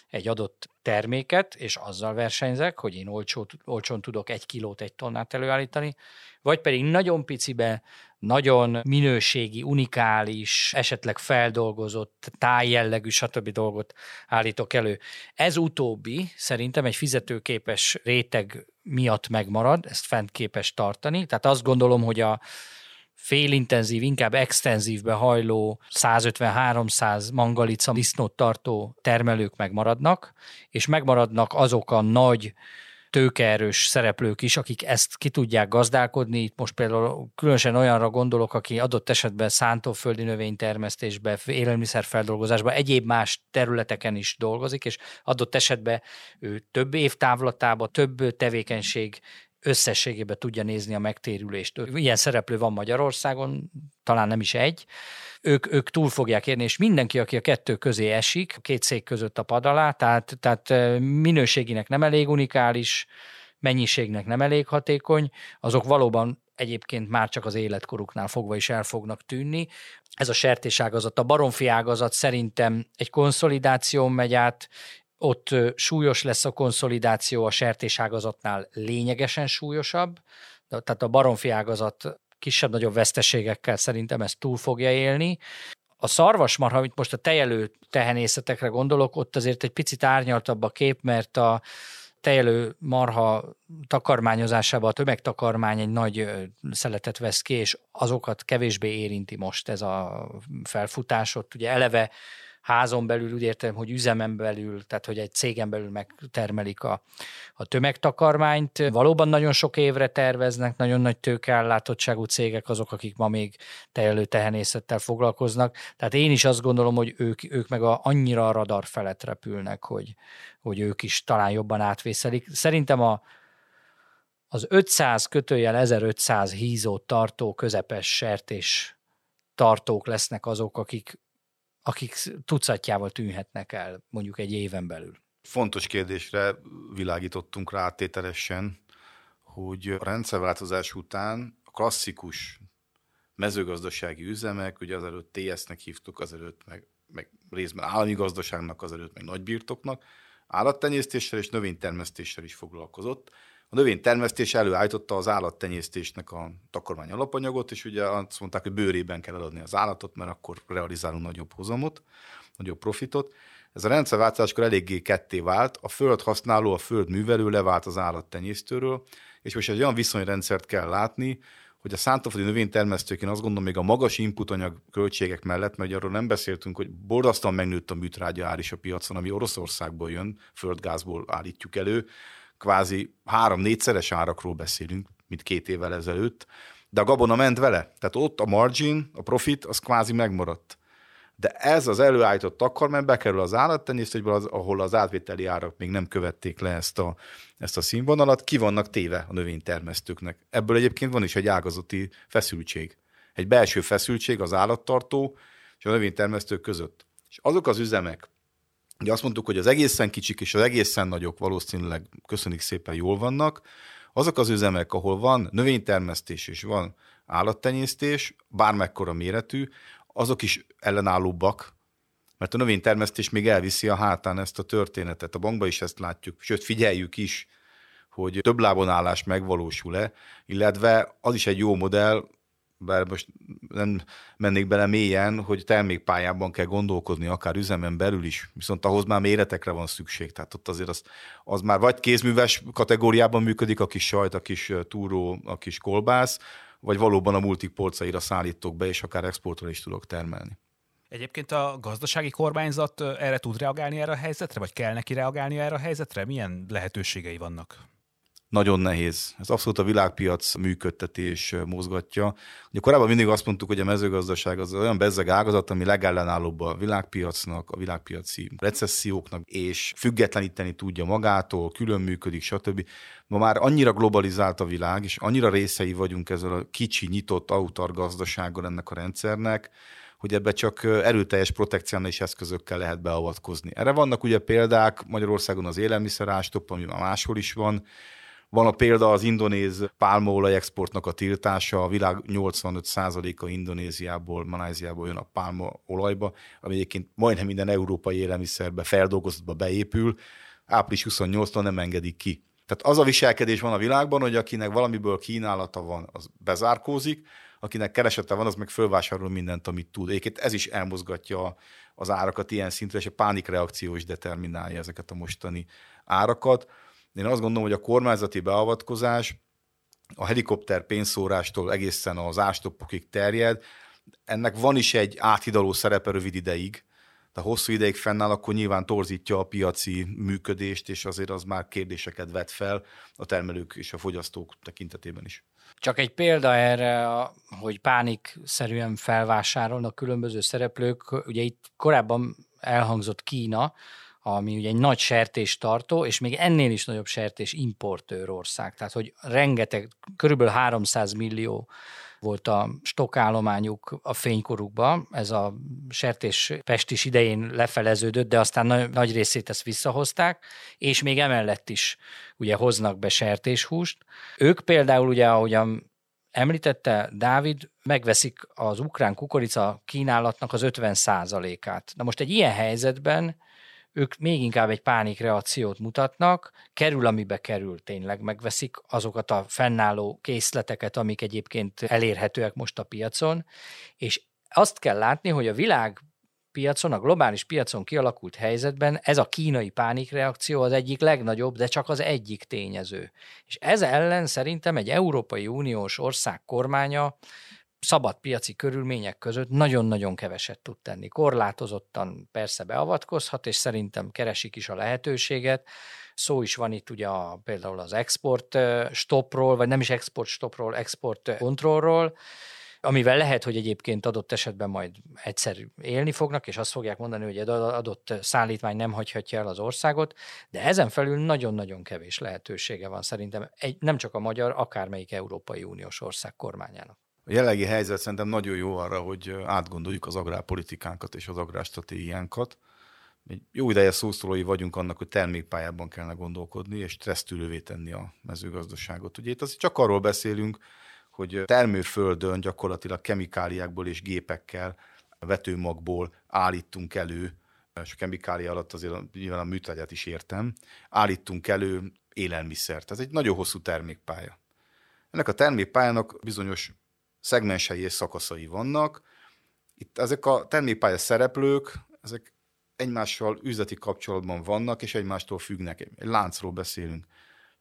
egy adott terméket, és azzal versenyzek, hogy én olcsó, olcsón tudok egy kilót, egy tonnát előállítani, vagy pedig nagyon picibe, nagyon minőségi, unikális, esetleg feldolgozott, tájjellegű, stb. dolgot állítok elő. Ez utóbbi szerintem egy fizetőképes réteg miatt megmarad, ezt fent képes tartani. Tehát azt gondolom, hogy a félintenzív, inkább extenzívbe hajló 150-300 mangalica disznót tartó termelők megmaradnak, és megmaradnak azok a nagy tőkeerős szereplők is, akik ezt ki tudják gazdálkodni. Itt most például különösen olyanra gondolok, aki adott esetben szántóföldi növénytermesztésbe, élelmiszerfeldolgozásba, egyéb más területeken is dolgozik, és adott esetben ő több év távlatába, több tevékenység összességében tudja nézni a megtérülést. Ilyen szereplő van Magyarországon, talán nem is egy. Ők, ők túl fogják érni, és mindenki, aki a kettő közé esik, a két szék között a pad alá, tehát, tehát minőséginek nem elég unikális, mennyiségnek nem elég hatékony, azok valóban egyébként már csak az életkoruknál fogva is el fognak tűnni. Ez a sertés ágazat, a baromfi ágazat szerintem egy konszolidáció megy át, ott súlyos lesz a konszolidáció, a sertés ágazatnál lényegesen súlyosabb, tehát a baromfi ágazat kisebb-nagyobb veszteségekkel szerintem ezt túl fogja élni. A szarvasmarha, amit most a tejelő tehenészetekre gondolok, ott azért egy picit árnyaltabb a kép, mert a, tejelő marha takarmányozásában a tömegtakarmány egy nagy szeletet vesz ki, és azokat kevésbé érinti most ez a felfutás. Ott ugye eleve házon belül, úgy értem, hogy üzemen belül, tehát hogy egy cégen belül megtermelik a, a tömegtakarmányt. Valóban nagyon sok évre terveznek, nagyon nagy tőkeellátottságú cégek azok, akik ma még tejelő tehenészettel foglalkoznak. Tehát én is azt gondolom, hogy ők, ők meg a, annyira a radar felett repülnek, hogy, hogy ők is talán jobban átvészelik. Szerintem a, az 500 kötőjel 1500 hízót tartó közepes sertés tartók lesznek azok, akik akik tucatjával tűnhetnek el mondjuk egy éven belül. Fontos kérdésre világítottunk rá tételesen, hogy a rendszerváltozás után a klasszikus mezőgazdasági üzemek, ugye azelőtt TS-nek hívtuk, azelőtt meg, meg részben állami gazdaságnak, azelőtt meg nagybirtoknak, állattenyésztéssel és növénytermesztéssel is foglalkozott. A növénytermesztés előállította az állattenyésztésnek a takarmány alapanyagot, és ugye azt mondták, hogy bőrében kell eladni az állatot, mert akkor realizálunk nagyobb hozamot, nagyobb profitot. Ez a rendszerváltáskor eléggé ketté vált, a föld használó, a föld művelő levált az állattenyésztőről, és most egy olyan viszonyrendszert kell látni, hogy a szántóföldi növénytermesztők, én azt gondolom, még a magas inputanyag költségek mellett, mert arról nem beszéltünk, hogy borzasztóan megnőtt a műtrágya ár is a piacon, ami Oroszországból jön, földgázból állítjuk elő, kvázi három-négyszeres árakról beszélünk, mint két évvel ezelőtt, de a gabona ment vele. Tehát ott a margin, a profit, az kvázi megmaradt. De ez az előállított takarmány bekerül az állattenyésztésből, az, ahol az átvételi árak még nem követték le ezt a, ezt a színvonalat, ki vannak téve a növénytermesztőknek. Ebből egyébként van is egy ágazati feszültség. Egy belső feszültség az állattartó és a növénytermesztők között. És azok az üzemek, Ugye azt mondtuk, hogy az egészen kicsik és az egészen nagyok valószínűleg köszönik szépen jól vannak. Azok az üzemek, ahol van növénytermesztés és van állattenyésztés, bármekkora méretű, azok is ellenállóbbak, mert a növénytermesztés még elviszi a hátán ezt a történetet. A bankban is ezt látjuk, sőt figyeljük is, hogy több lábon állás megvalósul-e, illetve az is egy jó modell, bár most nem mennék bele mélyen, hogy termékpályában kell gondolkodni, akár üzemen belül is, viszont ahhoz már méretekre van szükség, tehát ott azért az, az már vagy kézműves kategóriában működik, a kis sajt, a kis túró, a kis kolbász, vagy valóban a multik polcaira szállítok be, és akár exportra is tudok termelni. Egyébként a gazdasági kormányzat erre tud reagálni erre a helyzetre, vagy kell neki reagálni erre a helyzetre? Milyen lehetőségei vannak? Nagyon nehéz. Ez abszolút a világpiac működtetés mozgatja. Ugye korábban mindig azt mondtuk, hogy a mezőgazdaság az olyan bezzeg ágazat, ami legellenállóbb a világpiacnak, a világpiaci recesszióknak, és függetleníteni tudja magától, külön működik, stb. Ma már annyira globalizált a világ, és annyira részei vagyunk ezzel a kicsi, nyitott autar gazdasággal ennek a rendszernek, hogy ebbe csak erőteljes protekcionális eszközökkel lehet beavatkozni. Erre vannak ugye példák, Magyarországon az élelmiszerástop, ami már máshol is van, van a példa az indonéz pálmaolaj exportnak a tiltása, a világ 85%-a Indonéziából, Maláziából jön a pálmaolajba, ami egyébként majdnem minden európai élelmiszerbe, feldolgozottba beépül, április 28-tól nem engedik ki. Tehát az a viselkedés van a világban, hogy akinek valamiből kínálata van, az bezárkózik, akinek keresete van, az meg fölvásárol mindent, amit tud. Egyébként ez is elmozgatja az árakat ilyen szintre, és a pánikreakció is determinálja ezeket a mostani árakat. Én azt gondolom, hogy a kormányzati beavatkozás a helikopter pénzszórástól egészen az ástoppokig terjed. Ennek van is egy áthidaló szerepe rövid ideig, de hosszú ideig fennáll, akkor nyilván torzítja a piaci működést, és azért az már kérdéseket vet fel a termelők és a fogyasztók tekintetében is. Csak egy példa erre, hogy pánikszerűen felvásárolnak különböző szereplők. Ugye itt korábban elhangzott Kína, ami ugye egy nagy sertés tartó, és még ennél is nagyobb sertés importőr ország. Tehát, hogy rengeteg, körülbelül 300 millió volt a stokállományuk a fénykorukban, ez a sertés pestis idején lefeleződött, de aztán nagy, nagy részét ezt visszahozták, és még emellett is ugye hoznak be sertéshúst. Ők például ugye, ahogyan említette Dávid, megveszik az ukrán kukorica kínálatnak az 50 át Na most egy ilyen helyzetben ők még inkább egy pánikreakciót mutatnak, kerül, amibe kerül, tényleg megveszik azokat a fennálló készleteket, amik egyébként elérhetőek most a piacon, és azt kell látni, hogy a világ piacon, a globális piacon kialakult helyzetben ez a kínai pánikreakció az egyik legnagyobb, de csak az egyik tényező. És ez ellen szerintem egy Európai Uniós ország kormánya szabad piaci körülmények között nagyon-nagyon keveset tud tenni. Korlátozottan persze beavatkozhat, és szerintem keresik is a lehetőséget. Szó is van itt ugye a, például az export stopról, vagy nem is export stopról, export kontrollról, amivel lehet, hogy egyébként adott esetben majd egyszer élni fognak, és azt fogják mondani, hogy egy adott szállítmány nem hagyhatja el az országot, de ezen felül nagyon-nagyon kevés lehetősége van szerintem egy, nem csak a magyar, akármelyik Európai Uniós ország kormányának. A jelenlegi helyzet szerintem nagyon jó arra, hogy átgondoljuk az agrárpolitikánkat és az agrárstratégiánkat. Egy jó ideje szószólói vagyunk annak, hogy termékpályában kellene gondolkodni, és stressztűrővé tenni a mezőgazdaságot. Ugye itt azért csak arról beszélünk, hogy termőföldön gyakorlatilag kemikáliákból és gépekkel, vetőmagból állítunk elő, és a kemikália alatt azért nyilván a műtrágyát is értem, állítunk elő élelmiszert. Ez egy nagyon hosszú termékpálya. Ennek a termékpályának bizonyos szegmensei és szakaszai vannak. Itt ezek a termékpálya szereplők, ezek egymással üzleti kapcsolatban vannak, és egymástól függnek. Egy láncról beszélünk.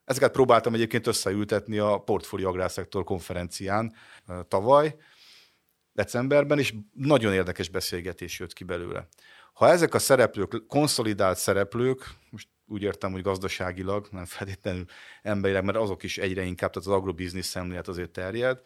Ezeket próbáltam egyébként összeültetni a Portfólió Agrárszektor konferencián tavaly, decemberben, és nagyon érdekes beszélgetés jött ki belőle. Ha ezek a szereplők, konszolidált szereplők, most úgy értem, hogy gazdaságilag, nem feltétlenül emberileg, mert azok is egyre inkább, tehát az agrobiznisz szemlélet azért terjed,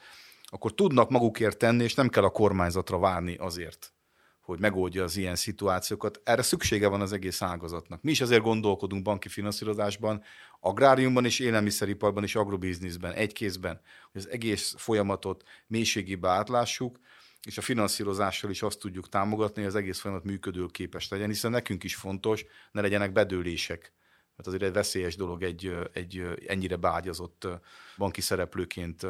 akkor tudnak magukért tenni, és nem kell a kormányzatra várni azért, hogy megoldja az ilyen szituációkat. Erre szüksége van az egész ágazatnak. Mi is azért gondolkodunk banki finanszírozásban, agráriumban és élelmiszeriparban és agrobizniszben, egy kézben, hogy az egész folyamatot mélységébe átlássuk, és a finanszírozással is azt tudjuk támogatni, hogy az egész folyamat működőképes legyen, hiszen nekünk is fontos, ne legyenek bedőlések mert azért egy veszélyes dolog egy, egy ennyire beágyazott banki szereplőként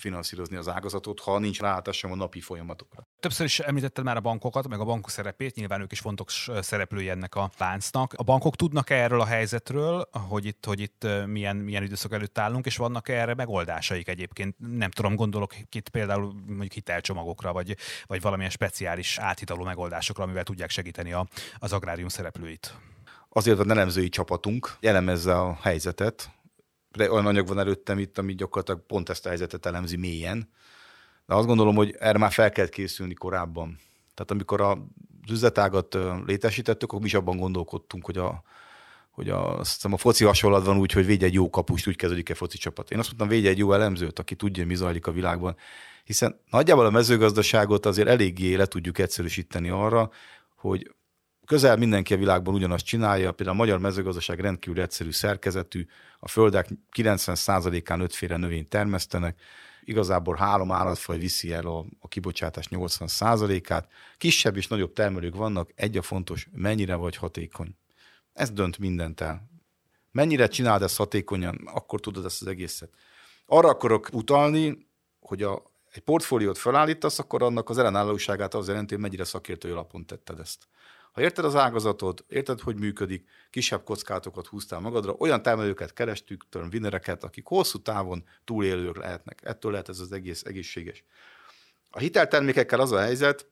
finanszírozni az ágazatot, ha nincs ráhatásom a napi folyamatokra. Többször is említetted már a bankokat, meg a bankok szerepét, nyilván ők is fontos szereplői ennek a láncnak. A bankok tudnak -e erről a helyzetről, hogy itt, hogy itt milyen, milyen időszak előtt állunk, és vannak -e erre megoldásaik egyébként? Nem tudom, gondolok itt például mondjuk hitelcsomagokra, vagy, vagy valamilyen speciális áthidaló megoldásokra, amivel tudják segíteni a, az agrárium szereplőit. Azért a elemzői csapatunk elemezze a helyzetet, olyan anyag van előttem itt, ami gyakorlatilag pont ezt a helyzetet elemzi mélyen. De azt gondolom, hogy erre már fel kell készülni korábban. Tehát amikor a üzletágat létesítettük, akkor mi is abban gondolkodtunk, hogy a, hogy a, azt hiszem a foci hasonlat van úgy, hogy védj egy jó kapust, úgy kezdődik egy foci csapat. Én azt mondtam, védj egy jó elemzőt, aki tudja, mi zajlik a világban. Hiszen nagyjából a mezőgazdaságot azért eléggé le tudjuk egyszerűsíteni arra, hogy közel mindenki a világban ugyanazt csinálja, például a magyar mezőgazdaság rendkívül egyszerű szerkezetű, a földek 90%-án ötféle növényt termesztenek, igazából három állatfaj viszi el a, a kibocsátás 80%-át, kisebb és nagyobb termelők vannak, egy a fontos, mennyire vagy hatékony. Ez dönt mindent el. Mennyire csináld ezt hatékonyan, akkor tudod ezt az egészet. Arra akarok utalni, hogy a, egy portfóliót felállítasz, akkor annak az ellenállóságát az jelenti, hogy mennyire szakértői alapon tetted ezt. Ha érted az ágazatot, érted, hogy működik, kisebb kockátokat húztál magadra, olyan termelőket kerestük, törn vinereket, akik hosszú távon túlélők lehetnek. Ettől lehet ez az egész egészséges. A hiteltermékekkel az a helyzet,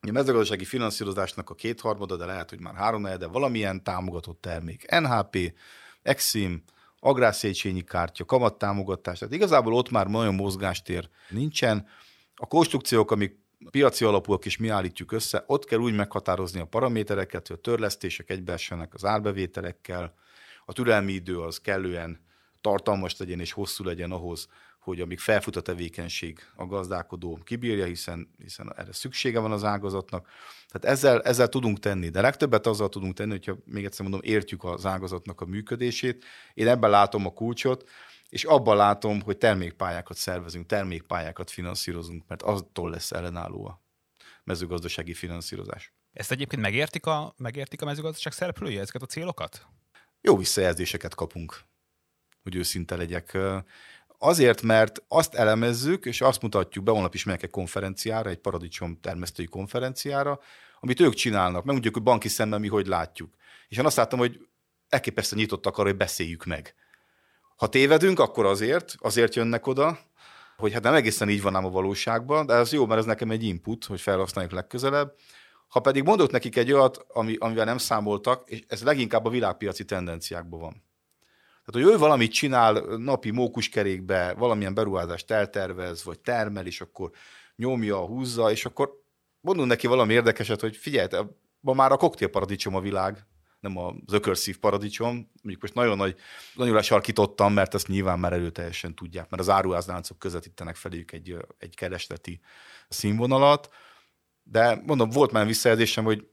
a mezőgazdasági finanszírozásnak a kétharmada, de lehet, hogy már három de valamilyen támogatott termék. NHP, Exim, agrárszétsényi kártya, kamattámogatás, tehát igazából ott már nagyon mozgástér nincsen. A konstrukciók, amik piaci alapúak is mi állítjuk össze, ott kell úgy meghatározni a paramétereket, hogy a törlesztések egybeessenek az árbevételekkel, a türelmi idő az kellően tartalmas legyen és hosszú legyen ahhoz, hogy amíg felfut a tevékenység, a gazdálkodó kibírja, hiszen, hiszen erre szüksége van az ágazatnak. Tehát ezzel, ezzel tudunk tenni, de legtöbbet azzal tudunk tenni, hogyha még egyszer mondom, értjük az ágazatnak a működését. Én ebben látom a kulcsot, és abban látom, hogy termékpályákat szervezünk, termékpályákat finanszírozunk, mert attól lesz ellenálló a mezőgazdasági finanszírozás. Ezt egyébként megértik a, megértik a mezőgazdaság szereplői, ezeket a célokat? Jó visszajelzéseket kapunk, hogy őszinte legyek. Azért, mert azt elemezzük, és azt mutatjuk be, holnap is megyek egy konferenciára, egy paradicsom termesztői konferenciára, amit ők csinálnak, megmondjuk, hogy banki szemben mi hogy látjuk. És én azt láttam, hogy elképesztően nyitottak arra, hogy beszéljük meg. Ha tévedünk, akkor azért, azért jönnek oda, hogy hát nem egészen így van ám a valóságban, de ez jó, mert ez nekem egy input, hogy felhasználjuk legközelebb. Ha pedig mondok nekik egy olyat, ami, amivel nem számoltak, és ez leginkább a világpiaci tendenciákban van. Tehát, hogy ő valamit csinál napi mókuskerékbe, valamilyen beruházást eltervez, vagy termel, és akkor nyomja, húzza, és akkor mondunk neki valami érdekeset, hogy figyelj, ma már a koktélparadicsom a világ, nem az ökörszív paradicsom, mondjuk most nagyon nagy, nagyon lesarkítottam, mert ezt nyilván már erőteljesen tudják, mert az áruházláncok közvetítenek feléjük egy, egy keresleti színvonalat, de mondom, volt már visszajelzésem, hogy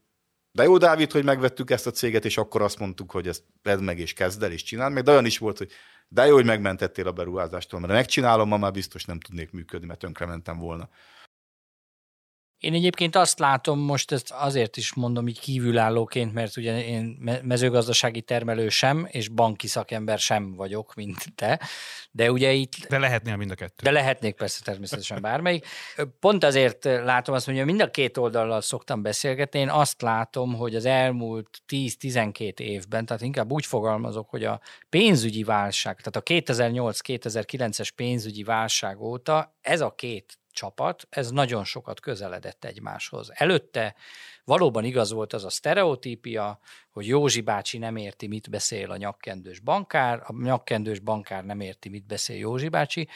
de jó, Dávid, hogy megvettük ezt a céget, és akkor azt mondtuk, hogy ezt vedd meg és kezd el, és csináld meg, de olyan is volt, hogy de jó, hogy megmentettél a beruházástól, mert megcsinálom, ma már biztos nem tudnék működni, mert tönkrementem volna. Én egyébként azt látom, most ezt azért is mondom így kívülállóként, mert ugye én mezőgazdasági termelő sem, és banki szakember sem vagyok, mint te, de ugye itt... De lehetnél mind a kettő. De lehetnék persze természetesen bármelyik. Pont azért látom azt, hogy mind a két oldallal szoktam beszélgetni, én azt látom, hogy az elmúlt 10-12 évben, tehát inkább úgy fogalmazok, hogy a pénzügyi válság, tehát a 2008-2009-es pénzügyi válság óta ez a két csapat, ez nagyon sokat közeledett egymáshoz. Előtte valóban igaz volt az a sztereotípia, hogy Józsi bácsi nem érti, mit beszél a nyakkendős bankár, a nyakkendős bankár nem érti, mit beszél Józsi bácsi,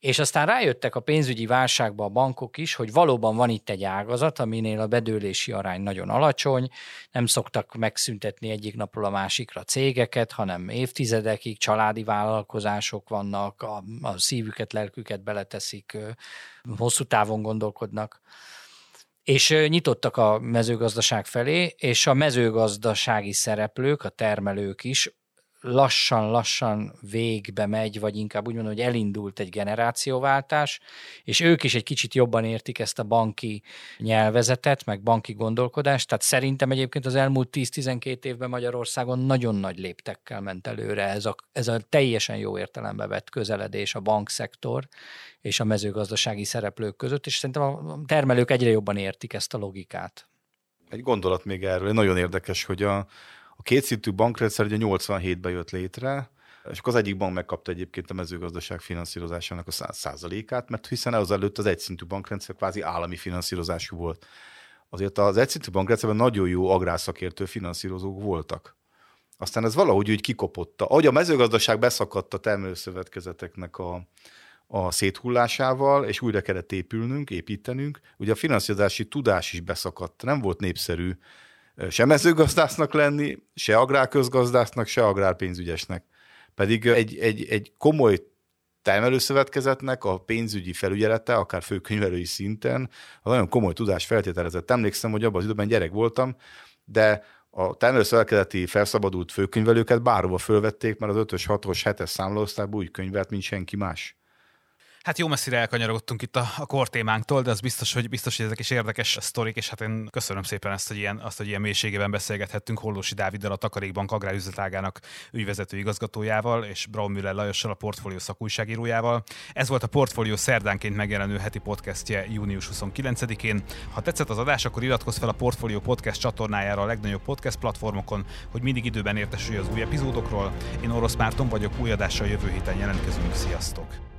és aztán rájöttek a pénzügyi válságba a bankok is, hogy valóban van itt egy ágazat, aminél a bedőlési arány nagyon alacsony, nem szoktak megszüntetni egyik napról a másikra cégeket, hanem évtizedekig családi vállalkozások vannak, a, a szívüket, lelküket beleteszik, hosszú távon gondolkodnak és nyitottak a mezőgazdaság felé, és a mezőgazdasági szereplők, a termelők is lassan-lassan végbe megy, vagy inkább úgy mondom, hogy elindult egy generációváltás, és ők is egy kicsit jobban értik ezt a banki nyelvezetet, meg banki gondolkodást, tehát szerintem egyébként az elmúlt 10-12 évben Magyarországon nagyon nagy léptekkel ment előre ez a, ez a teljesen jó értelembe vett közeledés a bankszektor és a mezőgazdasági szereplők között, és szerintem a termelők egyre jobban értik ezt a logikát. Egy gondolat még erről, nagyon érdekes, hogy a, a kétszintű bankrendszer ugye 87-ben jött létre, és akkor az egyik bank megkapta egyébként a mezőgazdaság finanszírozásának a száz százalékát, mert hiszen az előtt az egyszintű bankrendszer kvázi állami finanszírozású volt. Azért az egyszintű bankrendszerben nagyon jó agrárszakértő finanszírozók voltak. Aztán ez valahogy úgy kikopotta. Ahogy a mezőgazdaság beszakadt a termelőszövetkezeteknek a, a széthullásával, és újra kellett épülnünk, építenünk, ugye a finanszírozási tudás is beszakadt. Nem volt népszerű se mezőgazdásznak lenni, se agrárközgazdásznak, se agrárpénzügyesnek. Pedig egy, egy, egy komoly termelőszövetkezetnek a pénzügyi felügyelete, akár főkönyvelői szinten, a nagyon komoly tudás feltételezett. Emlékszem, hogy abban az időben gyerek voltam, de a termelőszövetkezeti felszabadult főkönyvelőket bárhova fölvették, mert az 5-ös, 6-os, 7-es számlaosztályban úgy könyvelt, mint senki más. Hát jó messzire elkanyarodtunk itt a, a kortémánktól, de az biztos, hogy biztos, hogy ezek is érdekes sztorik, és hát én köszönöm szépen ezt, hogy ilyen, azt, hogy ilyen mélységében beszélgethettünk Hollósi Dáviddal, a Takarékbank agrárüzletágának ügyvezető igazgatójával, és Braun Müller Lajossal, a portfólió szakújságírójával. Ez volt a portfólió szerdánként megjelenő heti podcastje június 29-én. Ha tetszett az adás, akkor iratkozz fel a Portfólió Podcast csatornájára a legnagyobb podcast platformokon, hogy mindig időben értesülj az új epizódokról. Én Orosz Márton vagyok, új adással jövő héten jelentkezünk. Sziasztok!